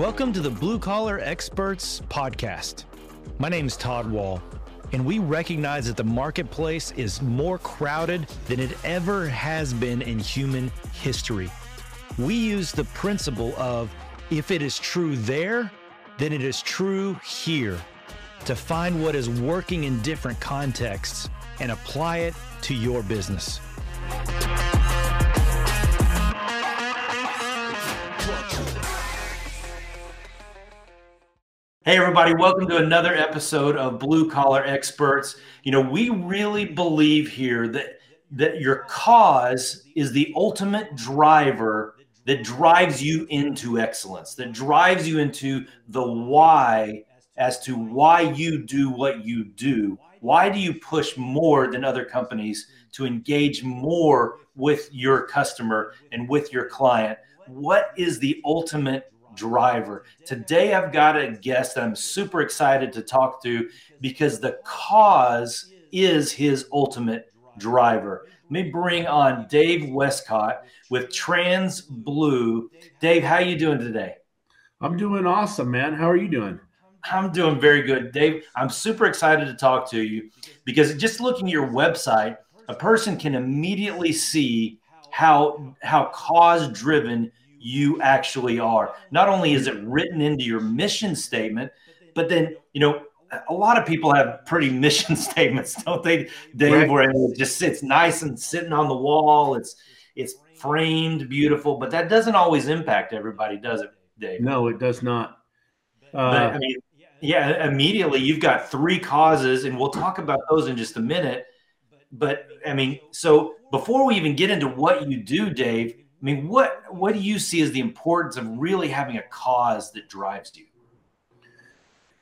Welcome to the Blue Collar Experts Podcast. My name is Todd Wall, and we recognize that the marketplace is more crowded than it ever has been in human history. We use the principle of if it is true there, then it is true here to find what is working in different contexts and apply it to your business. Hey, everybody, welcome to another episode of Blue Collar Experts. You know, we really believe here that, that your cause is the ultimate driver that drives you into excellence, that drives you into the why as to why you do what you do. Why do you push more than other companies to engage more with your customer and with your client? What is the ultimate driver. Today, I've got a guest that I'm super excited to talk to because the cause is his ultimate driver. Let me bring on Dave Wescott with Transblue. Dave, how you doing today? I'm doing awesome, man. How are you doing? I'm doing very good, Dave. I'm super excited to talk to you because just looking at your website, a person can immediately see how how cause driven you actually are. Not only is it written into your mission statement, but then, you know, a lot of people have pretty mission statements, don't they, Dave? Right. Where it just sits nice and sitting on the wall. It's it's framed beautiful, but that doesn't always impact everybody, does it, Dave? No, it does not. Uh, but, I mean, yeah, immediately you've got three causes, and we'll talk about those in just a minute. But I mean, so before we even get into what you do, Dave, I mean, what what do you see as the importance of really having a cause that drives you?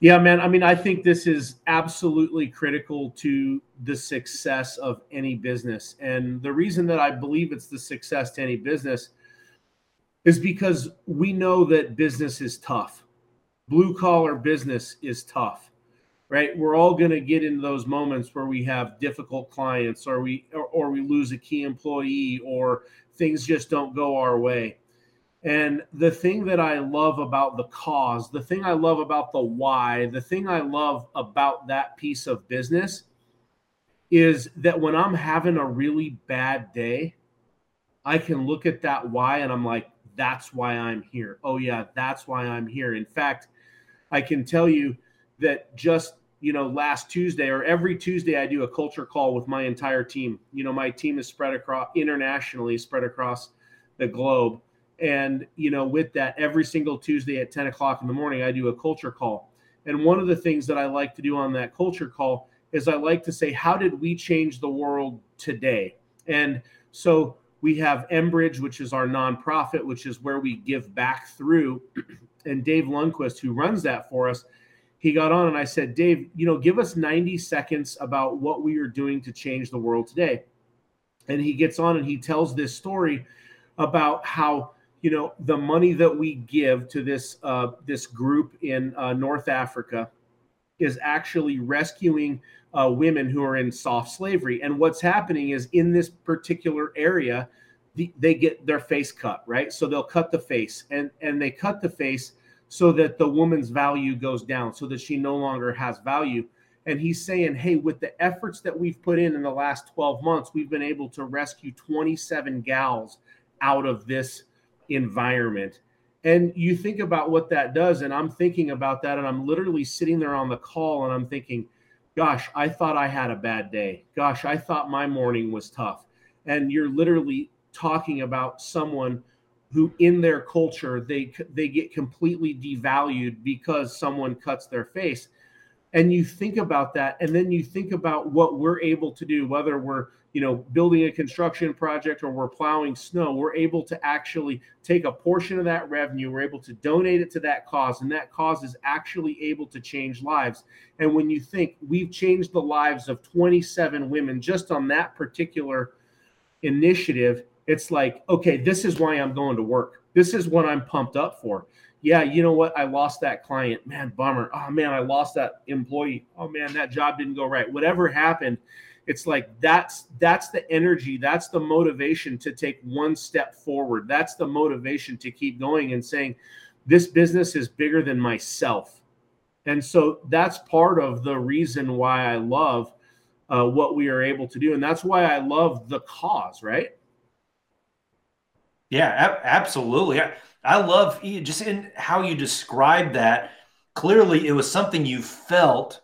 Yeah, man. I mean, I think this is absolutely critical to the success of any business. And the reason that I believe it's the success to any business is because we know that business is tough. Blue collar business is tough, right? We're all going to get into those moments where we have difficult clients or we or, or we lose a key employee or things just don't go our way. And the thing that I love about the cause, the thing I love about the why, the thing I love about that piece of business is that when I'm having a really bad day, I can look at that why and I'm like, that's why I'm here. Oh, yeah, that's why I'm here. In fact, I can tell you that just you know last tuesday or every tuesday i do a culture call with my entire team. You know my team is spread across internationally spread across the globe. And you know with that every single tuesday at 10 o'clock in the morning i do a culture call. And one of the things that i like to do on that culture call is i like to say how did we change the world today? And so we have Embridge, which is our nonprofit, which is where we give back through. And Dave Lundquist, who runs that for us, he got on and I said, Dave, you know, give us 90 seconds about what we are doing to change the world today. And he gets on and he tells this story about how, you know, the money that we give to this uh, this group in uh, North Africa is actually rescuing uh, women who are in soft slavery. And what's happening is in this particular area, the, they get their face cut, right? So they'll cut the face, and and they cut the face so that the woman's value goes down, so that she no longer has value. And he's saying, hey, with the efforts that we've put in in the last 12 months, we've been able to rescue 27 gals out of this environment. And you think about what that does. And I'm thinking about that. And I'm literally sitting there on the call and I'm thinking, gosh, I thought I had a bad day. Gosh, I thought my morning was tough. And you're literally talking about someone who in their culture they they get completely devalued because someone cuts their face. And you think about that and then you think about what we're able to do whether we're you know building a construction project or we're plowing snow we're able to actually take a portion of that revenue we're able to donate it to that cause and that cause is actually able to change lives. And when you think we've changed the lives of 27 women just on that particular initiative it's like, okay, this is why I'm going to work. This is what I'm pumped up for. Yeah, you know what? I lost that client. Man, bummer. Oh man, I lost that employee. Oh man, that job didn't go right. Whatever happened, it's like that's that's the energy, that's the motivation to take one step forward. That's the motivation to keep going and saying, this business is bigger than myself. And so that's part of the reason why I love uh, what we are able to do. And that's why I love the cause, right? Yeah, ab- absolutely. I, I love just in how you describe that. Clearly, it was something you felt,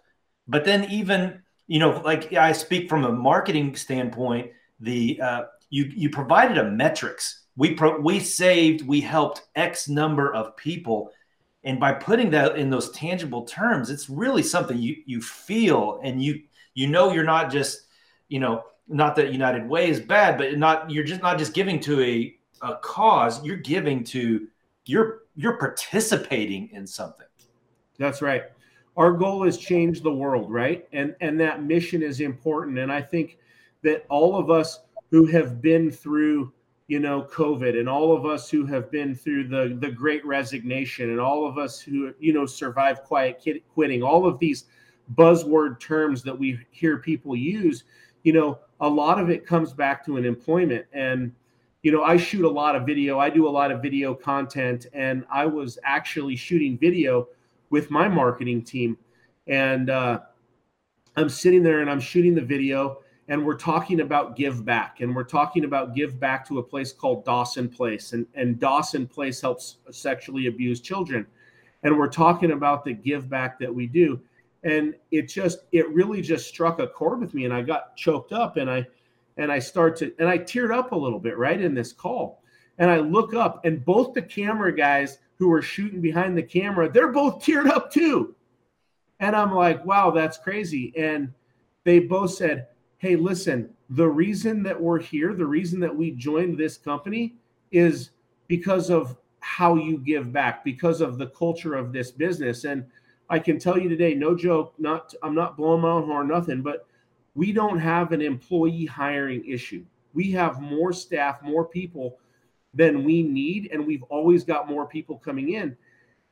but then even you know, like I speak from a marketing standpoint, the uh, you you provided a metrics. We pro- we saved, we helped X number of people, and by putting that in those tangible terms, it's really something you you feel and you you know you're not just you know not that United Way is bad, but not you're just not just giving to a a cause. You're giving to you're you're participating in something. That's right. Our goal is change the world, right? And and that mission is important. And I think that all of us who have been through you know covid and all of us who have been through the the great resignation and all of us who you know survive quiet quitting all of these buzzword terms that we hear people use you know a lot of it comes back to an employment and you know i shoot a lot of video i do a lot of video content and i was actually shooting video with my marketing team. And uh, i'm sitting there and i'm shooting the video and we're talking about give back and we're talking about give back to a place called dawson place and, and dawson place helps sexually abused children. And we're talking about the give back that we do and it just it really just struck a chord with me and i got choked up and i and i start to and i teared up a little bit right in this call. And i look up and both the camera guys who were shooting behind the camera they're both teared up too. And i'm like wow that's crazy. And they both said hey, listen, the reason that we're here, the reason that we joined this company is because of how you give back, because of the culture of this business. And I can tell you today, no joke, not I'm not blowing my own horn, nothing, but we don't have an employee hiring issue. We have more staff, more people than we need, and we've always got more people coming in.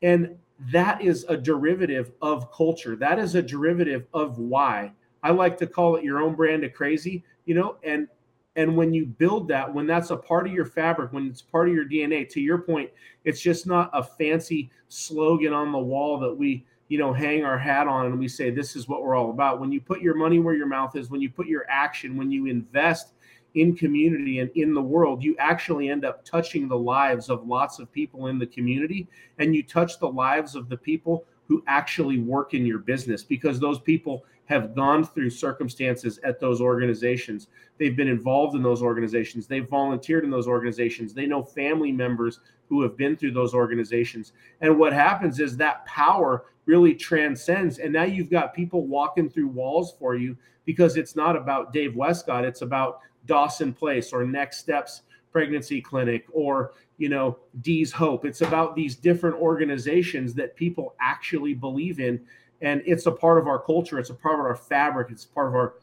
And that is a derivative of culture. That is a derivative of why. I like to call it your own brand of crazy, you know, and and when you build that, when that's a part of your fabric, when it's part of your DNA, to your point, it's just not a fancy slogan on the wall that we, you know, hang our hat on and we say this is what we're all about. When you put your money where your mouth is, when you put your action, when you invest in community and in the world, you actually end up touching the lives of lots of people in the community and you touch the lives of the people who actually work in your business because those people have gone through circumstances at those organizations. They've been involved in those organizations. They've volunteered in those organizations. They know family members who have been through those organizations. And what happens is that power really transcends. And now you've got people walking through walls for you because it's not about Dave Wescott, it's about Dawson Place or Next Steps Pregnancy Clinic or you know Dee's Hope. It's about these different organizations that people actually believe in and it's a part of our culture. It's a part of our fabric. It's part of our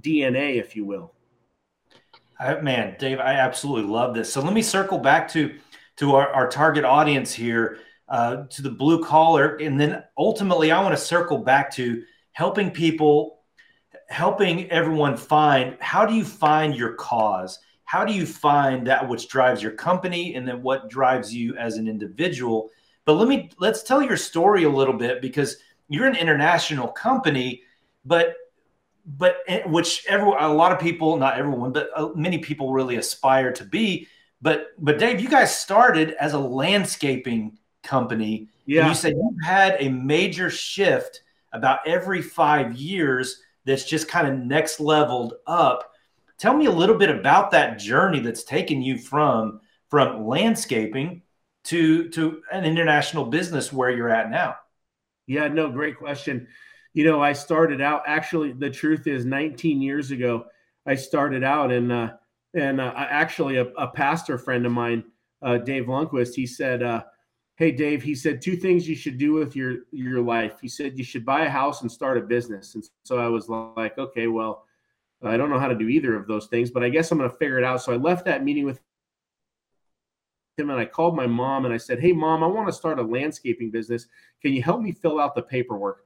DNA, if you will. I, man, Dave, I absolutely love this. So let me circle back to to our, our target audience here, uh, to the blue collar, and then ultimately, I want to circle back to helping people, helping everyone find how do you find your cause. How do you find that which drives your company and then what drives you as an individual? But let me let's tell your story a little bit because you're an international company, but but eh, which every a lot of people, not everyone, but uh, many people really aspire to be. But but Dave, you guys started as a landscaping company. Yeah. you said you had a major shift about every five years that's just kind of next leveled up. Tell me a little bit about that journey that's taken you from from landscaping to to an international business where you're at now. Yeah, no, great question. You know, I started out actually. The truth is, 19 years ago, I started out, and uh, and uh, actually, a, a, pastor friend of mine, uh, Dave Lundquist, he said, uh, "Hey, Dave," he said, two things you should do with your your life. He said you should buy a house and start a business. And so I was like, okay, well, I don't know how to do either of those things, but I guess I'm going to figure it out. So I left that meeting with him and I called my mom and I said, Hey, mom, I want to start a landscaping business. Can you help me fill out the paperwork?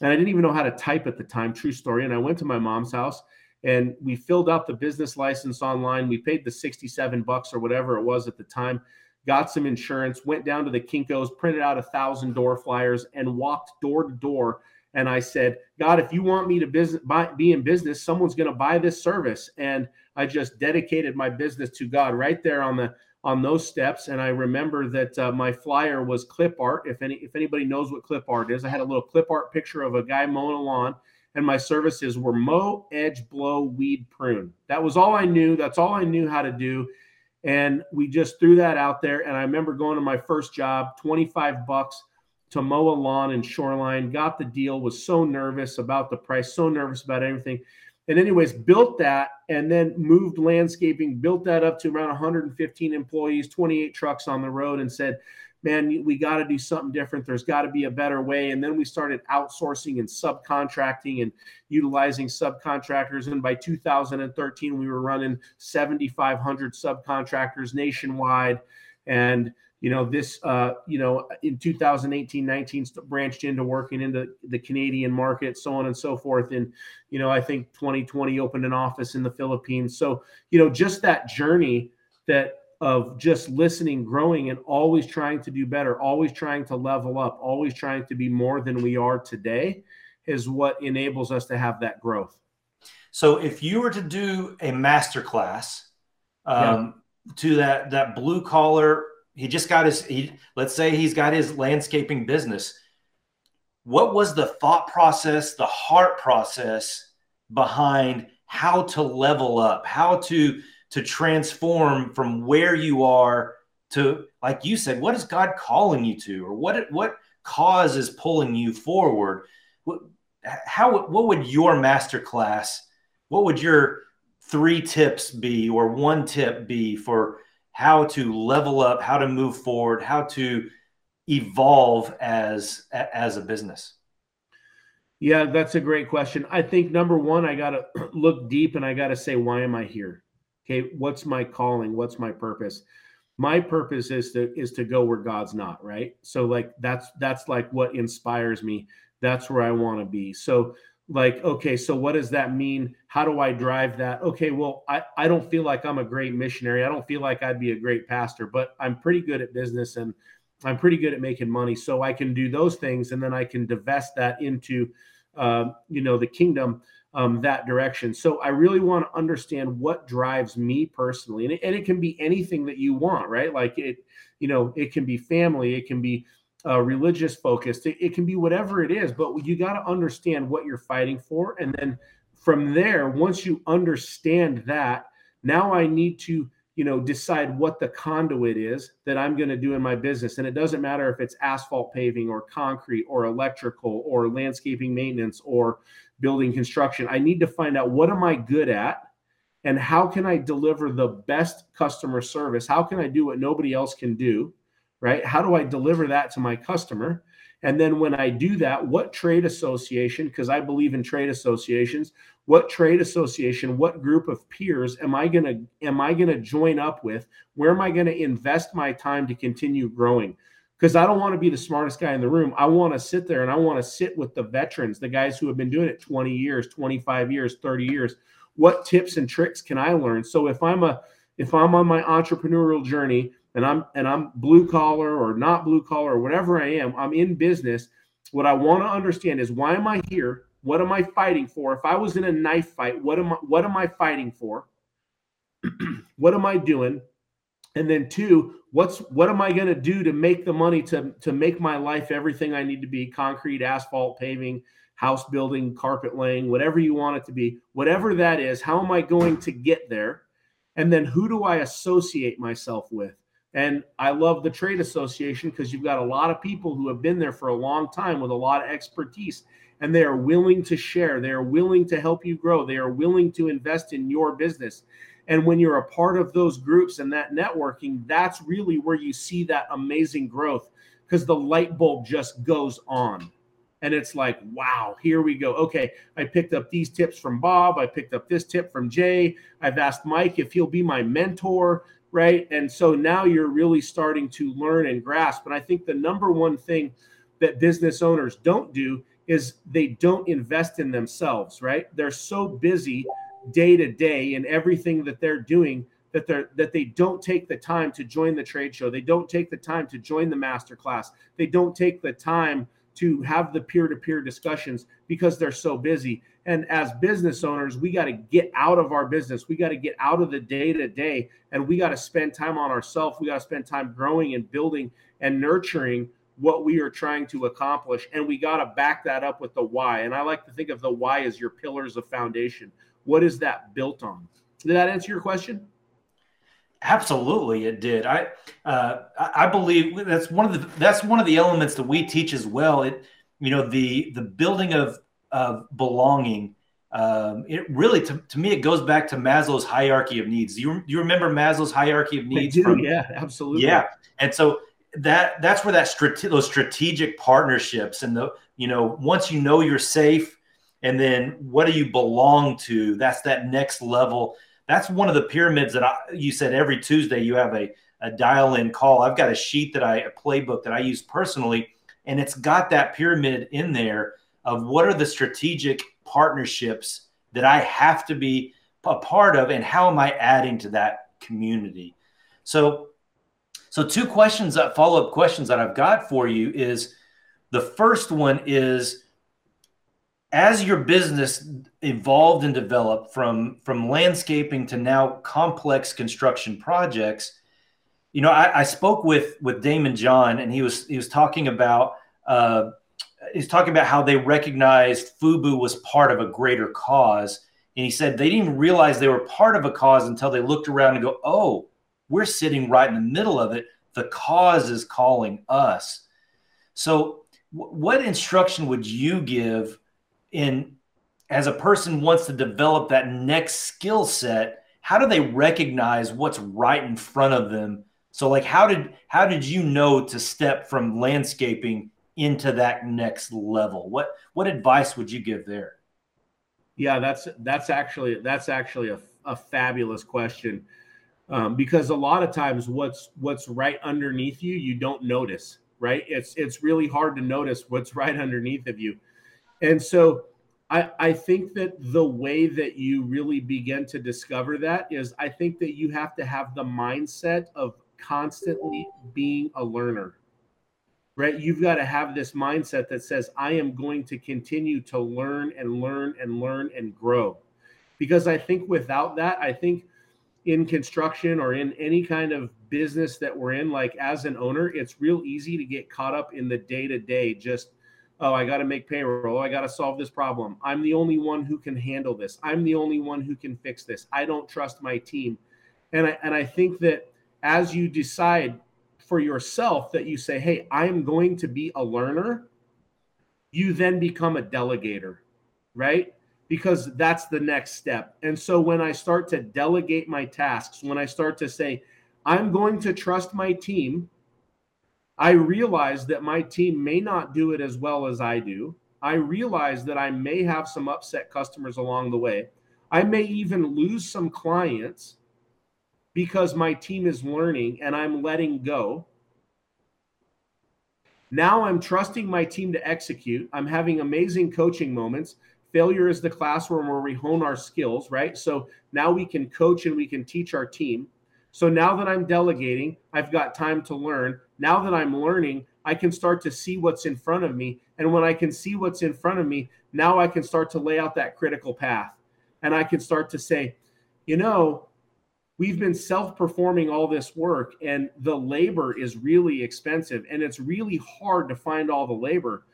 And I didn't even know how to type at the time, true story. And I went to my mom's house and we filled out the business license online. We paid the 67 bucks or whatever it was at the time got some insurance, went down to the Kinkos, printed out a thousand door flyers, and walked door to door. And I said, God, if you want me to business, buy, be in business, someone's going to buy this service. And I just dedicated my business to God right there on the on those steps. And I remember that uh, my flyer was clip art. If any if anybody knows what clip art is, I had a little clip art picture of a guy mowing a lawn, and my services were mow, edge, blow, weed, prune. That was all I knew. That's all I knew how to do. And we just threw that out there. And I remember going to my first job, 25 bucks to mow a lawn in Shoreline, got the deal, was so nervous about the price, so nervous about everything. And, anyways, built that and then moved landscaping, built that up to around 115 employees, 28 trucks on the road, and said, man, we got to do something different. There's got to be a better way. And then we started outsourcing and subcontracting and utilizing subcontractors. And by 2013, we were running 7,500 subcontractors nationwide. And you know this uh, you know in 2018 19 branched into working into the canadian market so on and so forth and you know i think 2020 opened an office in the philippines so you know just that journey that of just listening, growing, and always trying to do better, always trying to level up, always trying to be more than we are today is what enables us to have that growth. So if you were to do a master class um, yeah. to that that blue collar, he just got his he let's say he's got his landscaping business. What was the thought process, the heart process behind how to level up, how to to transform from where you are to like you said what is god calling you to or what what cause is pulling you forward what, how what would your master class what would your three tips be or one tip be for how to level up how to move forward how to evolve as as a business yeah that's a great question i think number one i got to look deep and i got to say why am i here Okay, what's my calling? What's my purpose? My purpose is to is to go where God's not, right? So like that's that's like what inspires me. That's where I want to be. So like okay so what does that mean? How do i drive that? Okay well I, I don't feel like i'm a great missionary. I don't feel like i'd be a great pastor but i'm pretty good at business and i'm pretty good at making money. So i can do those things and then i can divest that into uh, you know the kingdom um, that direction. So I really want to understand what drives me personally, and it, and it can be anything that you want, right? Like it, you know, it can be family, it can be uh, religious focused, it, it can be whatever it is. But you got to understand what you're fighting for, and then from there, once you understand that, now I need to you know decide what the conduit is that i'm going to do in my business and it doesn't matter if it's asphalt paving or concrete or electrical or landscaping maintenance or building construction. I need to find out what am I good at and how can I deliver the best customer service? How can I do what nobody else can do? Right? How do I deliver that to my customer? And then when I do that, what trade association, because I believe in trade associations, what trade association, what group of peers am I gonna am I gonna join up with? Where am I gonna invest my time to continue growing? because I don't want to be the smartest guy in the room. I want to sit there and I want to sit with the veterans, the guys who have been doing it 20 years, 25 years, 30 years. What tips and tricks can I learn? So if I'm a if I'm on my entrepreneurial journey and I'm and I'm blue collar or not blue collar or whatever I am, I'm in business. What I want to understand is why am I here? What am I fighting for? If I was in a knife fight, what am I what am I fighting for? what am I doing? and then two what's what am i going to do to make the money to to make my life everything i need to be concrete asphalt paving house building carpet laying whatever you want it to be whatever that is how am i going to get there and then who do i associate myself with and i love the trade association because you've got a lot of people who have been there for a long time with a lot of expertise and they are willing to share they are willing to help you grow they are willing to invest in your business and when you're a part of those groups and that networking, that's really where you see that amazing growth because the light bulb just goes on. And it's like, wow, here we go. Okay, I picked up these tips from Bob. I picked up this tip from Jay. I've asked Mike if he'll be my mentor, right? And so now you're really starting to learn and grasp. And I think the number one thing that business owners don't do is they don't invest in themselves, right? They're so busy day to day in everything that they're doing that they're that they don't take the time to join the trade show they don't take the time to join the master class they don't take the time to have the peer-to-peer discussions because they're so busy. And as business owners we got to get out of our business. We got to get out of the day to day and we got to spend time on ourselves. We got to spend time growing and building and nurturing what we are trying to accomplish and we got to back that up with the why. And i like to think of the why as your pillars of foundation. What is that built on? Did that answer your question Absolutely, it did. I uh, I believe that's one of the that's one of the elements that we teach as well. It you know the the building of of belonging. Um, it really to, to me it goes back to Maslow's hierarchy of needs. You you remember Maslow's hierarchy of needs? Do, from, yeah, absolutely. Yeah, and so that that's where that strate- those strategic partnerships and the you know once you know you're safe, and then what do you belong to? That's that next level that's one of the pyramids that I, you said every Tuesday you have a, a dial in call. I've got a sheet that I, a playbook that I use personally, and it's got that pyramid in there of what are the strategic partnerships that I have to be a part of and how am I adding to that community? So, so two questions uh, that follow up questions that I've got for you is the first one is as your business evolved and developed from from landscaping to now complex construction projects you know I, I spoke with with Daymond John and he was he was talking about uh, he's talking about how they recognized FUBU was part of a greater cause. And he said they didn't realize they were part of a cause until they looked around and go oh we're sitting right in the middle of it. The cause is calling us. So w- what instruction would you give in as a person wants to develop that next skill set how do they recognize what's right in front of them? So like how did how did you know to step from landscaping into that next level? What what advice would you give there? Yeah that's that's actually that's actually a, a fabulous question um, because a lot of times what's what's right underneath you you don't notice right? It's it's really hard to notice what's right underneath of you and so I, I think that the way that you really begin to discover that is I think that you have to have the mindset of constantly being a learner, right? You've got to have this mindset that says, I am going to continue to learn and learn and learn and grow. Because I think without that, I think in construction or in any kind of business that we're in, like as an owner, it's real easy to get caught up in the day to day, just oh, I got to make payroll. Oh, I got to solve this problem. I'm the only one who can handle this. I'm the only one who can fix this. I don't trust my team. And I, and I think that as you decide for yourself that you say, hey, I'm going to be a learner, you then become a delegator, right? Because that's the next step. And so when I start to delegate my tasks, when I start to say, I'm going to trust my team I realize that my team may not do it as well as I do. I realize that I may have some upset customers along the way. I may even lose some clients because my team is learning and I'm letting go. Now I'm trusting my team to execute. I'm having amazing coaching moments. Failure is the classroom where we hone our skills, right? So now we can coach and we can teach our team. So now that I'm delegating, I've got time to learn. Now that I'm learning, I can start to see what's in front of me. And when I can see what's in front of me, now I can start to lay out that critical path. And I can start to say, you know, we've been self performing all this work, and the labor is really expensive. And it's really hard to find all the labor.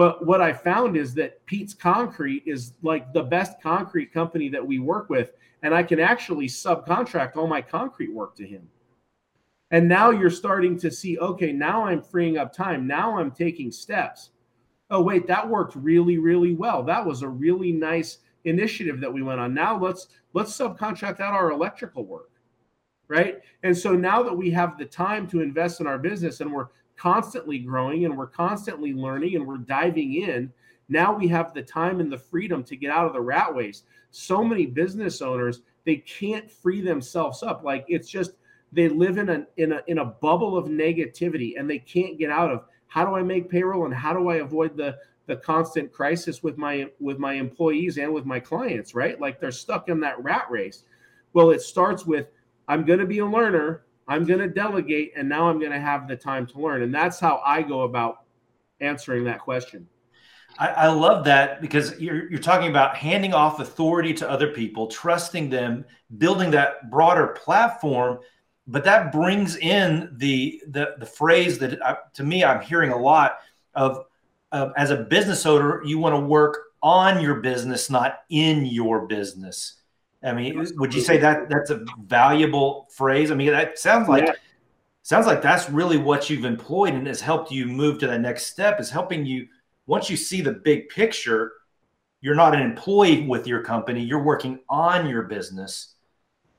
But what I found is that Pete's Concrete is like the best concrete company that we work with and I can actually subcontract all my concrete work to him. And now you're starting to see, okay, now I'm freeing up time. Now I'm taking steps. Oh, wait, that worked really, really well. That was a really nice initiative that we went on. Now let's let's subcontract out our electrical work. Right. And so now that we have the time to invest in our business and we're constantly growing and we're constantly learning and we're diving in, now we have the time and the freedom to get out of the rat race. So many business owners, they can't free themselves up. Like it's just they live in a in a in a bubble of negativity and they can't get out of how do I make payroll and how do I avoid the the constant crisis with my with my employees and with my clients, right? Like they're stuck in that rat race. Well, it starts with I'm going to be a learner. I'm going to delegate, and now I'm going to have the time to learn. And that's how I go about answering that question. I, I love that because you're, you're talking about handing off authority to other people, trusting them, building that broader platform. But that brings in the the, the phrase that I, to me I'm hearing a lot of, of as a business owner, you want to work on your business, not in your business. I mean, would you say that that's a valuable phrase? I mean, that sounds like yeah. sounds like that's really what you've employed and has helped you move to the next step. Is helping you once you see the big picture. You're not an employee with your company. You're working on your business,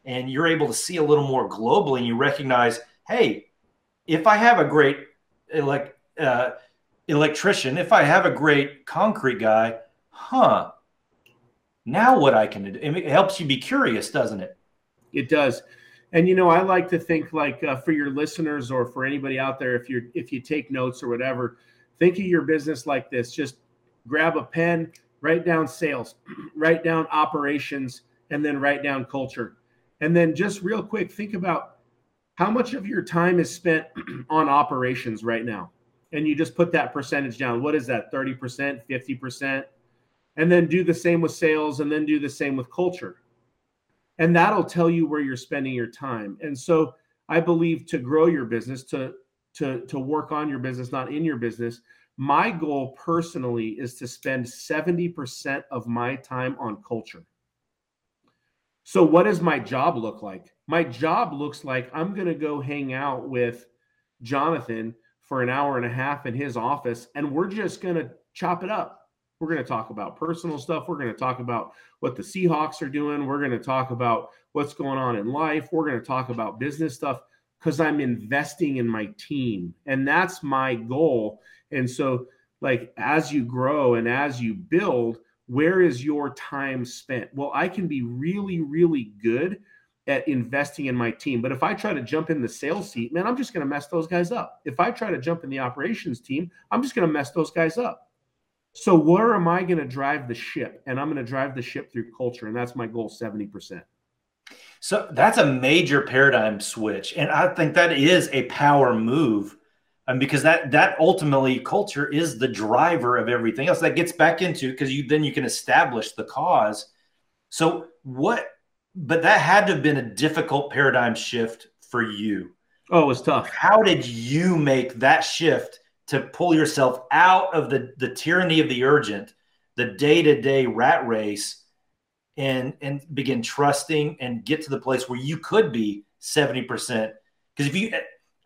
and you're able to see a little more globally. And you recognize, hey, if I have a great like uh, electrician, if I have a great concrete guy, huh? Now what I can do. It helps you be curious, doesn't it? It does. And you know, I like to think like uh, for your listeners or for anybody out there, if you're if you take notes or whatever, think of your business like this. Just grab a pen, write down sales, write down operations, and then write down culture. And then just real quick, think about how much of your time is spent on operations right now. And you just put that percentage down. What is that? 30%, 50%? And then do the same with sales and then do the same with culture. And that'll tell you where you're spending your time. And so i believe to grow your business to to to work on your business not in your business my goal personally is to spend 70% of my time on culture. So what does my job look like? My job looks like i'm going to go hang out with jonathan for an hour and a half in his office and we're just going to chop it up we're going to talk about personal stuff. We're going to talk about what the Seahawks are doing. We're going to talk about what's going on in life. We're going to talk about business stuff because I'm investing in my team. And that's my goal. And so, like, as you grow and as you build, where is your time spent? Well, I can be really, really good at investing in my team. But if I try to jump in the sales seat, man, I'm just going to mess those guys up. If I try to jump in the operations team, I'm just going to mess those guys up. So where am I going to drive the ship? And I'm going to drive the ship through culture, and that's my goal, seventy percent. So that's a major paradigm switch, and I think that is a power move, um, because that that ultimately culture is the driver of everything else. That gets back into because you then you can establish the cause. So what? But that had to have been a difficult paradigm shift for you. Oh, it was tough. How did you make that shift to pull yourself out of the, the tyranny of the urgent, the day to day rat race, and and begin trusting and get to the place where you could be 70%. Because if you,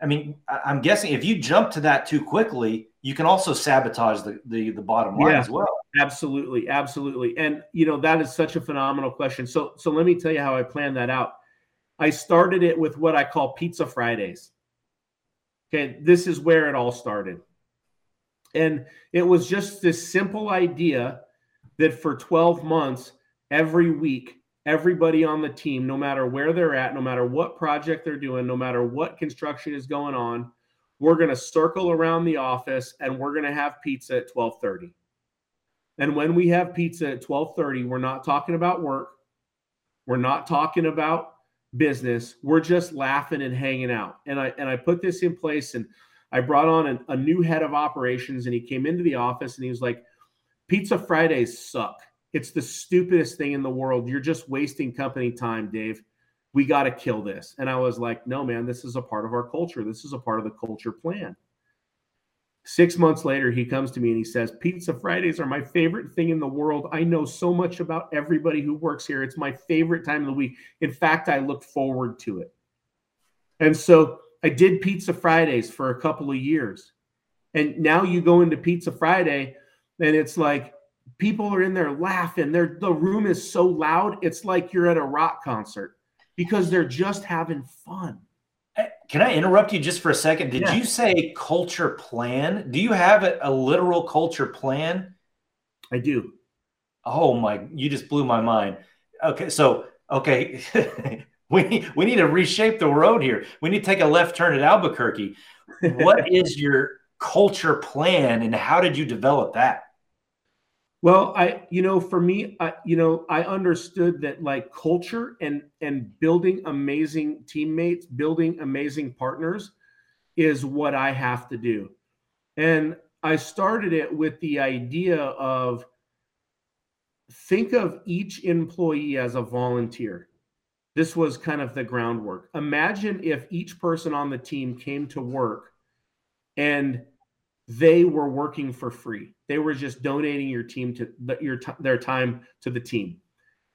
I mean, I'm guessing if you jump to that too quickly, you can also sabotage the, the, the bottom line yeah, as well. Absolutely. Absolutely. And, you know, that is such a phenomenal question. So, so let me tell you how I planned that out. I started it with what I call Pizza Fridays. Okay. This is where it all started. And it was just this simple idea that for 12 months, every week, everybody on the team, no matter where they're at, no matter what project they're doing, no matter what construction is going on, we're going to circle around the office and we're going to have pizza at 12:30. And when we have pizza at 12:30, we're not talking about work. We're not talking about business. We're just laughing and hanging out. And I and I put this in place and I brought on a, a new head of operations and he came into the office and he was like, Pizza Fridays suck. It's the stupidest thing in the world. You're just wasting company time, Dave. We got to kill this. And I was like, no, man, this is a part of our culture. This is a part of the culture plan. Six months later, he comes to me and he says, Pizza Fridays are my favorite thing in the world. I know so much about everybody who works here. It's my favorite time of the week. In fact, I look forward to it. And so I did Pizza Fridays for a couple of years. And now you go into Pizza Friday and it's like people are in there laughing. They're, the room is so loud. It's like you're at a rock concert because they're just having fun. Can I interrupt you just for a second? Did yeah. you say culture plan? Do you have a, a literal culture plan? I do. Oh my, you just blew my mind. Okay, so okay. We we need to reshape the road here. We need to take a left turn at Albuquerque. What is your culture plan and how did you develop that? Well, I, you know, for me, I, you know, I understood that like culture and and building amazing teammates, building amazing partners is what I have to do. And I started it with the idea of think of each employee as a volunteer. This was kind of the groundwork. Imagine if each person on the team came to work and they were working for free. They were just donating your team to your their time to the team.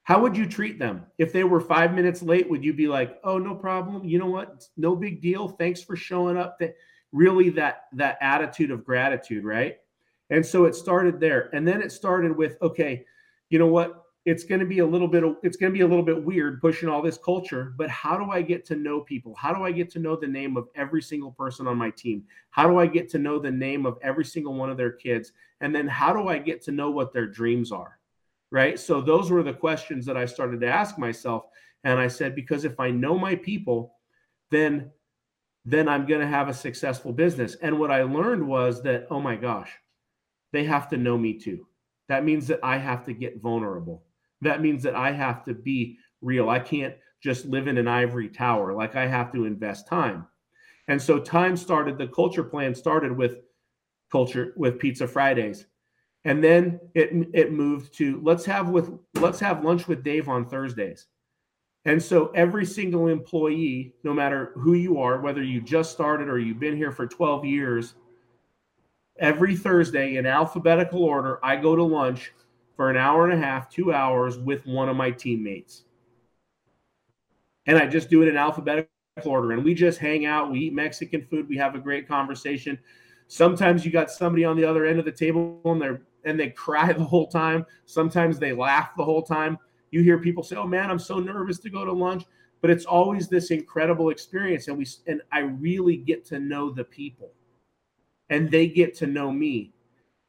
How would you treat them? If they were 5 minutes late, would you be like, "Oh, no problem. You know what? No big deal. Thanks for showing up." That really that that attitude of gratitude, right? And so it started there. And then it started with, "Okay, you know what? It's going to be a little bit it's going to be a little bit weird pushing all this culture but how do i get to know people? How do i get to know the name of every single person on my team? How do i get to know the name of every single one of their kids? And then how do i get to know what their dreams are right? So those were the questions that i started to ask myself and i said because if i know my people then then i'm going to have a successful business. And what i learned was that oh my gosh they have to know me too. That means that i have to get vulnerable that means that I have to be real. I can't just live in an ivory tower. Like I have to invest time. And so time started, the culture plan started with culture with Pizza Fridays. And then it it moved to let's have with let's have lunch with Dave on Thursdays. And so every single employee, no matter who you are, whether you just started or you've been here for 12 years, every Thursday in alphabetical order, I go to lunch for an hour and a half, two hours with one of my teammates. And I just do it in alphabetical order. And we just hang out, we eat Mexican food, we have a great conversation. Sometimes you got somebody on the other end of the table and they're and they cry the whole time. Sometimes they laugh the whole time. You hear people say, "Oh man, I'm so nervous to go to lunch." But it's always this incredible experience and we and I really get to know the people. And they get to know me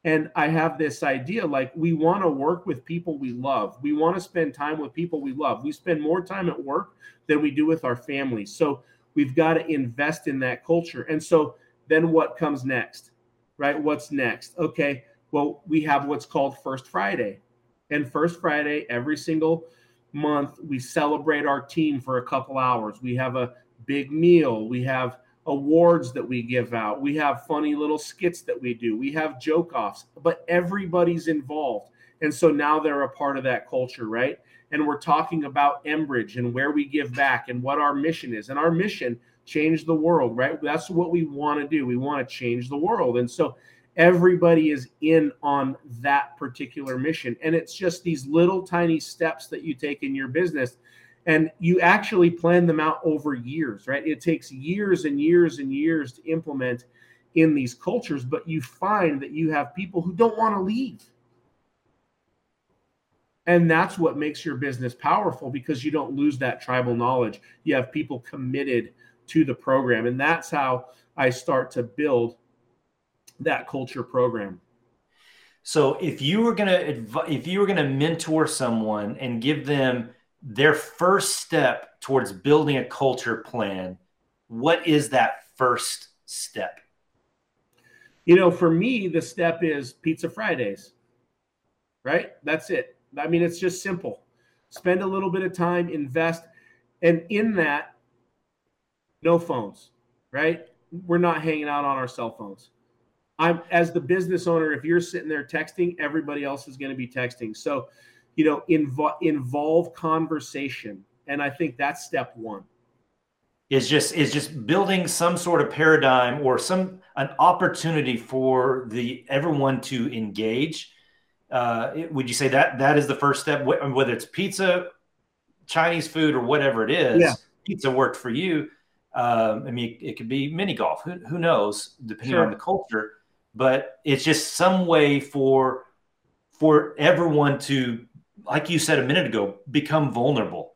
and I have this idea like we want to work with people we love. We want to spend time with people we love. We spend more time at work than we do with our families. So we've got to invest in that culture. And so then what comes next? Right? What's next? Okay. Well, we have what's called First Friday. And First Friday, every single month, we celebrate our team for a couple hours. We have a big meal. We have awards that we give out. We have funny little skits that we do. We have joke offs, but everybody's involved. And so now they're a part of that culture, right? And we're talking about Enbridge and where we give back and what our mission is. And our mission, change the world, right? That's what we want to do. We want to change the world. And so everybody is in on that particular mission. And it's just these little tiny steps that you take in your business and you actually plan them out over years right? It takes years and years and years to implement in these cultures but you find that you have people who don't want to leave. And that's what makes your business powerful because you don't lose that tribal knowledge. You have people committed to the program and that's how i start to build that culture program. So if you were going to if you were going to mentor someone and give them their first step towards building a culture plan, what is that first step? You know, for me, the step is Pizza Fridays, right? That's it. I mean, it's just simple. Spend a little bit of time, invest, and in that, no phones, right? We're not hanging out on our cell phones. I'm as the business owner, if you're sitting there texting, everybody else is going to be texting. So you know, invo- involve conversation. And I think that's step one. Is just is just building some sort of paradigm or some an opportunity for the everyone to engage. Uh, would you say that that is the first step? Whether it's pizza, Chinese food, or whatever it is, yeah. pizza worked for you. Um, I mean, it could be mini golf. Who, who knows, depending sure. on the culture. But it's just some way for for everyone to like you said a minute ago, become vulnerable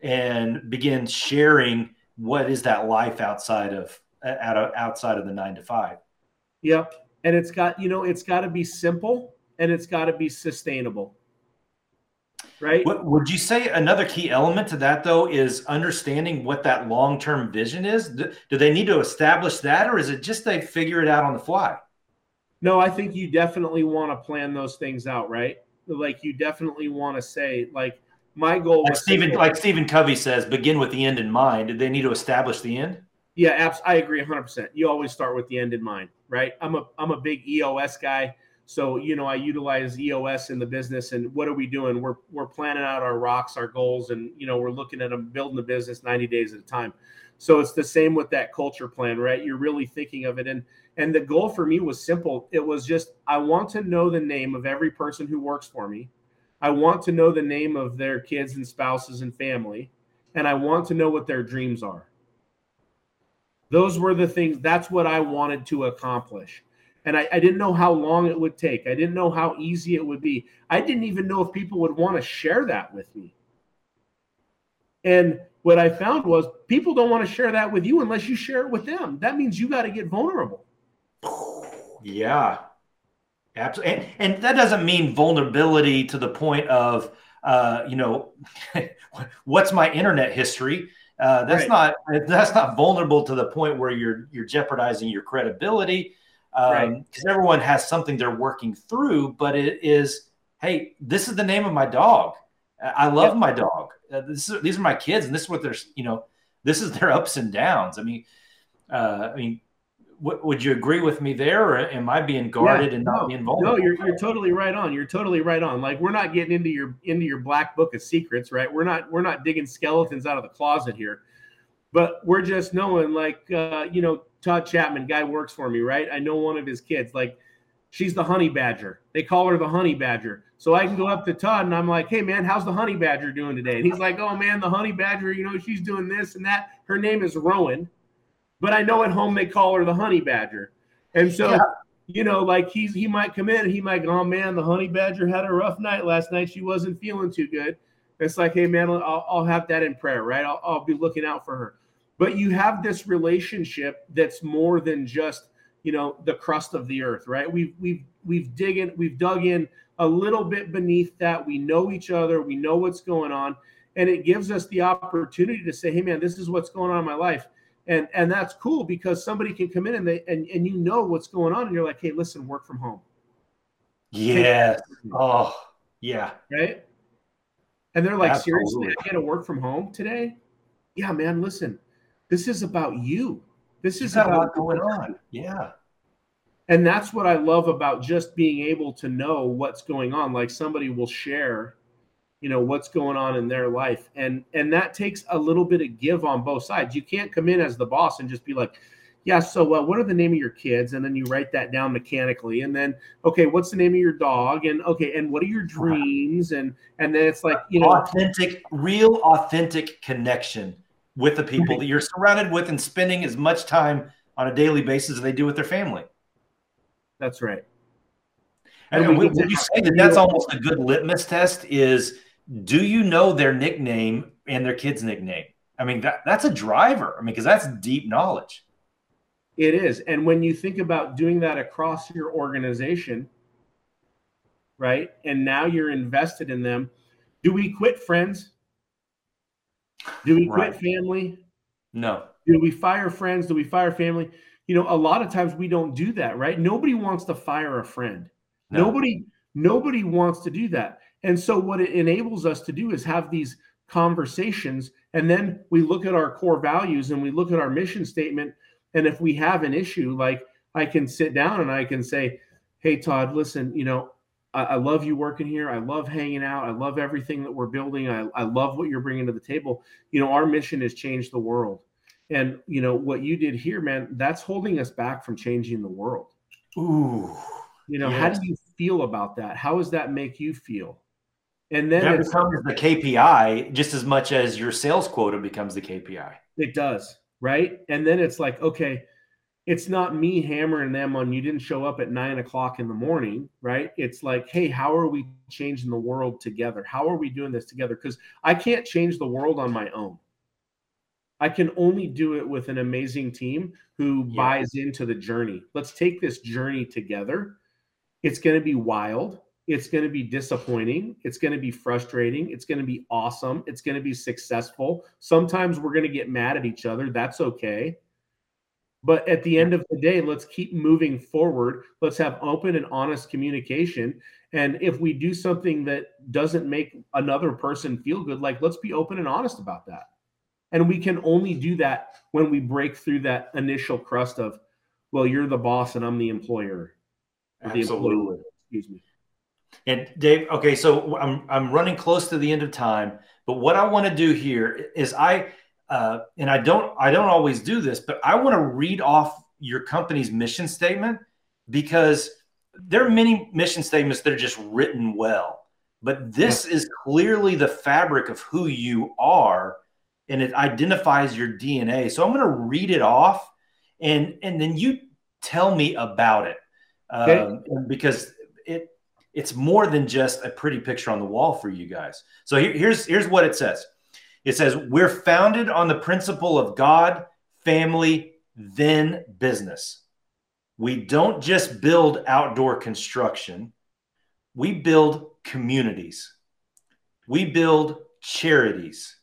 and begin sharing what is that life outside of out of outside of the nine to five. Yep. And it's got, you know, it's got to be simple and it's got to be sustainable. Right. What, would you say another key element to that, though, is understanding what that long term vision is? Do, do they need to establish that, or is it just they figure it out on the fly? No, I think you definitely want to plan those things out, right? Like you definitely want to say, like, my goal like Stephen, like Stephen Covey says, begin with the end in mind. Did they need to establish the end? Yeah, abs- I agree 100%. You always start with the end in mind, right? I'm a I'm a big EOS guy. So, you know, I utilize EOS in the business and what are we doing? We're we're planning out our rocks, our goals and you know, we're looking at them building the business 90 days at a time. So, it's the same with that culture plan, right? You're really thinking of it and and the goal for me was simple. It was just I want to know the name of every person who works for me. I want to know the name of their kids and spouses and family, and I want to know what their dreams are. Those were the things, that's what I wanted to accomplish. And I, I, didn't know how long it would take. I didn't know how easy it would be. I didn't even know if people would want to share that with me. And what I found was people don't want to share that with you unless you share it with them. That means you got to get vulnerable. Yeah, absolutely. And, and that doesn't mean vulnerability to the point of, uh, you know, what's my internet history? Uh, that's right. not that's not vulnerable to the point where you're you're jeopardizing your credibility because um, right. everyone has something they're working through. But it is, hey, this is the name of my dog. I love my dog. Uh, this is, these are my kids, and this is what they're you know this is their ups and downs. I mean, uh, I mean, would you agree with me there, or am I being guarded yeah, and not no, being vulnerable? No, you're, you're totally right on. You're totally right on. Like we're not getting into your into your black book of secrets, right? We're not we're not digging skeletons out of the closet here, but we're just knowing, like uh, you know, Todd Chapman, guy works for me, right? I know one of his kids, like she's the honey badger. They call her the honey badger. So I can go up to Todd and I'm like, hey man, how's the honey badger doing today? And he's like, oh man, the honey badger, you know, she's doing this and that. Her name is Rowan but I know at home they call her the honey badger. And so, yeah. you know, like he's he might come in and he might go, oh man, the honey badger had a rough night last night. She wasn't feeling too good. It's like, hey man, I'll, I'll have that in prayer, right? I'll, I'll be looking out for her. But you have this relationship that's more than just you know the crust of the earth, right? We've we've we've dig in, we've dug in a little bit beneath that. We know each other, we know what's going on, and it gives us the opportunity to say, hey man, this is what's going on in my life and and that's cool because somebody can come in and they and, and you know what's going on and you're like hey listen work from home. Yeah. oh yeah. Right? And they're like Absolutely. seriously i gotta work from home today? Yeah man listen this is about you. This is about what's going on. Yeah. And that's what i love about just being able to know what's going on. Like somebody will share you know what's going on in their life. And and that takes a little bit of give on both sides. You can't come in as the boss and just be like yeah so uh, what are the name of your kids? And then you write that down mechanically. And then okay what's the name of your dog? And okay and what are your dreams? And and then it's like you know authentic real authentic connection with the people that you're surrounded with and spending as much time on a daily basis as they do with their family. That's right. And, and would you say that that's almost a good litmus test is do you know their nickname and their kid's nickname? I mean, that, that's a driver. I mean, because that's deep knowledge. It is. And when you think about doing that across your organization, right? And now you're invested in them. Do we quit friends? Do we quit right. family? No. Do we fire friends? Do we fire family? You know, a lot of times we don't do that, right? Nobody wants to fire a friend. No. Nobody nobody wants to do that. And so, what it enables us to do is have these conversations. And then we look at our core values and we look at our mission statement. And if we have an issue, like I can sit down and I can say, Hey, Todd, listen, you know, I, I love you working here. I love hanging out. I love everything that we're building. I, I love what you're bringing to the table. You know, our mission is change the world. And, you know, what you did here, man, that's holding us back from changing the world. Ooh. You know, yes. how do you feel about that? How does that make you feel? And then that becomes the KPI just as much as your sales quota becomes the KPI. It does, right? And then it's like, okay, it's not me hammering them on you didn't show up at nine o'clock in the morning, right? It's like, hey, how are we changing the world together? How are we doing this together? Because I can't change the world on my own. I can only do it with an amazing team who yeah. buys into the journey. Let's take this journey together. It's going to be wild it's going to be disappointing. It's going to be frustrating. It's going to be awesome. It's going to be successful. Sometimes we're going to get mad at each other. That's okay. But at the end of the day, let's keep moving forward. Let's have open and honest communication. And if we do something that doesn't make another person feel good, like let's be open and honest about that. And we can only do that when we break through that initial crust of, well, you're the boss and I'm the employer. Absolutely. Excuse me. And Dave, okay, so I'm I'm running close to the end of time, but what I want to do here is I uh, and I don't I don't always do this, but I want to read off your company's mission statement because there are many mission statements that are just written well, but this is clearly the fabric of who you are, and it identifies your DNA. So I'm going to read it off, and and then you tell me about it okay. um, because it it's more than just a pretty picture on the wall for you guys. So here, here's here's what it says. It says we're founded on the principle of God, family, then business. We don't just build outdoor construction. We build communities. We build charities.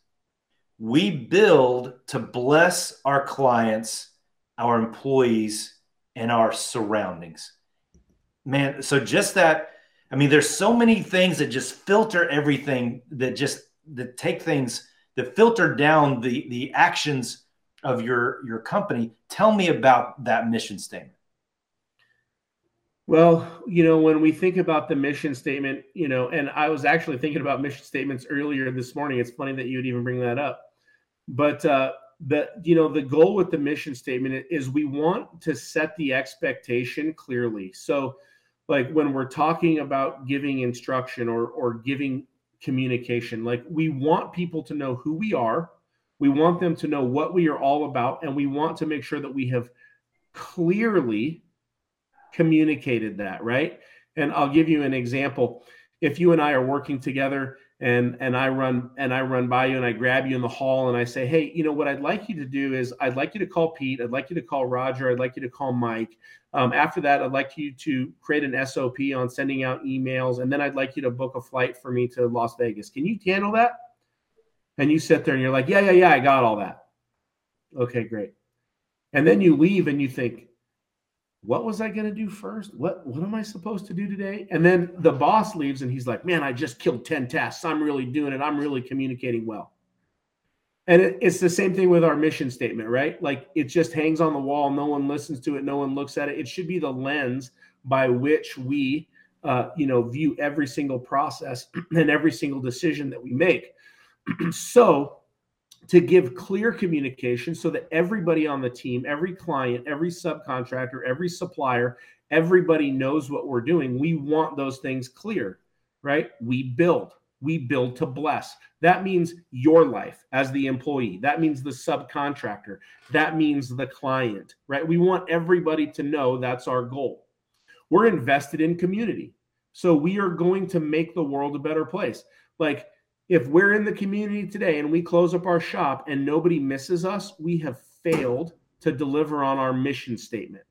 We build to bless our clients, our employees, and our surroundings man so just that i mean there's so many things that just filter everything that just that take things that filter down the the actions of your your company. Tell me about that mission statement. Well you know when we think about the mission statement you know and i was actually thinking about mission statements earlier this morning. It's funny that you would even bring that up. But uh the you know the goal with the mission statement is we want to set the expectation clearly. So like when we're talking about giving instruction or or giving communication like we want people to know who we are. We want them to know what we are all about and we want to make sure that we have clearly communicated that right? And i'll give you an example. If you and i are working together and and I run and I run by you and I grab you in the hall and I say, "Hey, you know what I'd like you to do is I'd like you to call Pete, I'd like you to call Roger, I'd like you to call Mike. Um, after that, I'd like you to create an SOP on sending out emails, and then I'd like you to book a flight for me to Las Vegas. Can you handle that?" And you sit there and you're like, "Yeah, yeah, yeah, I got all that." Okay, great. And then you leave and you think, what was I going to do first? What what am I supposed to do today? And then the boss leaves and he's like, "Man, I just killed 10 tasks. I'm really doing it. I'm really communicating well." And it, it's the same thing with our mission statement, right? Like it just hangs on the wall. No one listens to it. No one looks at it. It should be the lens by which we, uh, you know, view every single process and every single decision that we make. so to give clear communication so that everybody on the team, every client, every subcontractor, every supplier, everybody knows what we're doing. We want those things clear, right? We build. We build to bless. That means your life as the employee. That means the subcontractor. That means the client, right? We want everybody to know that's our goal. We're invested in community. So we are going to make the world a better place. Like if we're in the community today and we close up our shop and nobody misses us, we have failed to deliver on our mission statement.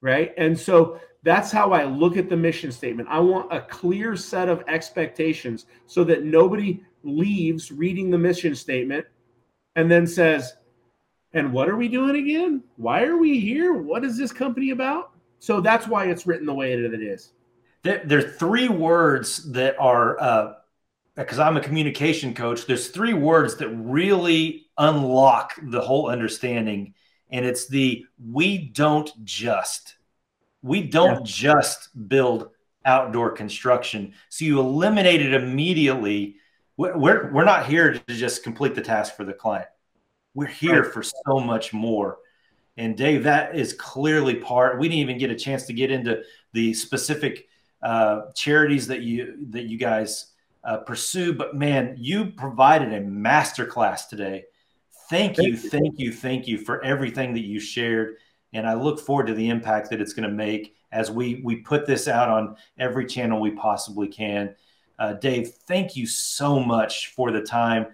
Right. And so that's how I look at the mission statement. I want a clear set of expectations so that nobody leaves reading the mission statement and then says, and what are we doing again? Why are we here? What is this company about? So that's why it's written the way that it is. There, there are three words that are uh, because I'm a communication coach, there's three words that really unlock the whole understanding. And it's the we don't just. We don't yeah. just build outdoor construction. So you eliminate it immediately. We're, we're not here to just complete the task for the client. We're here right. for so much more. And Dave, that is clearly part. We didn't even get a chance to get into the specific uh, charities that you that you guys uh, pursue. But man, you provided a masterclass today. Thank you, thank you, thank you for everything that you shared. And I look forward to the impact that it's going to make as we we put this out on every channel we possibly can. Uh, Dave, thank you so much for the time,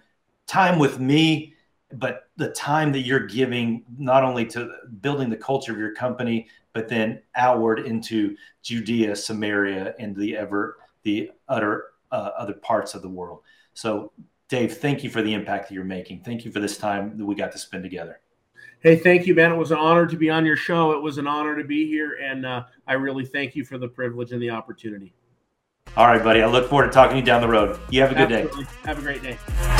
time with me, but the time that you're giving not only to building the culture of your company, but then outward into Judea, Samaria, and the ever the utter uh, other parts of the world. So, Dave, thank you for the impact that you're making. Thank you for this time that we got to spend together. Hey, thank you, man. It was an honor to be on your show. It was an honor to be here, and uh, I really thank you for the privilege and the opportunity. All right, buddy. I look forward to talking to you down the road. You have a good Absolutely. day. Have a great day.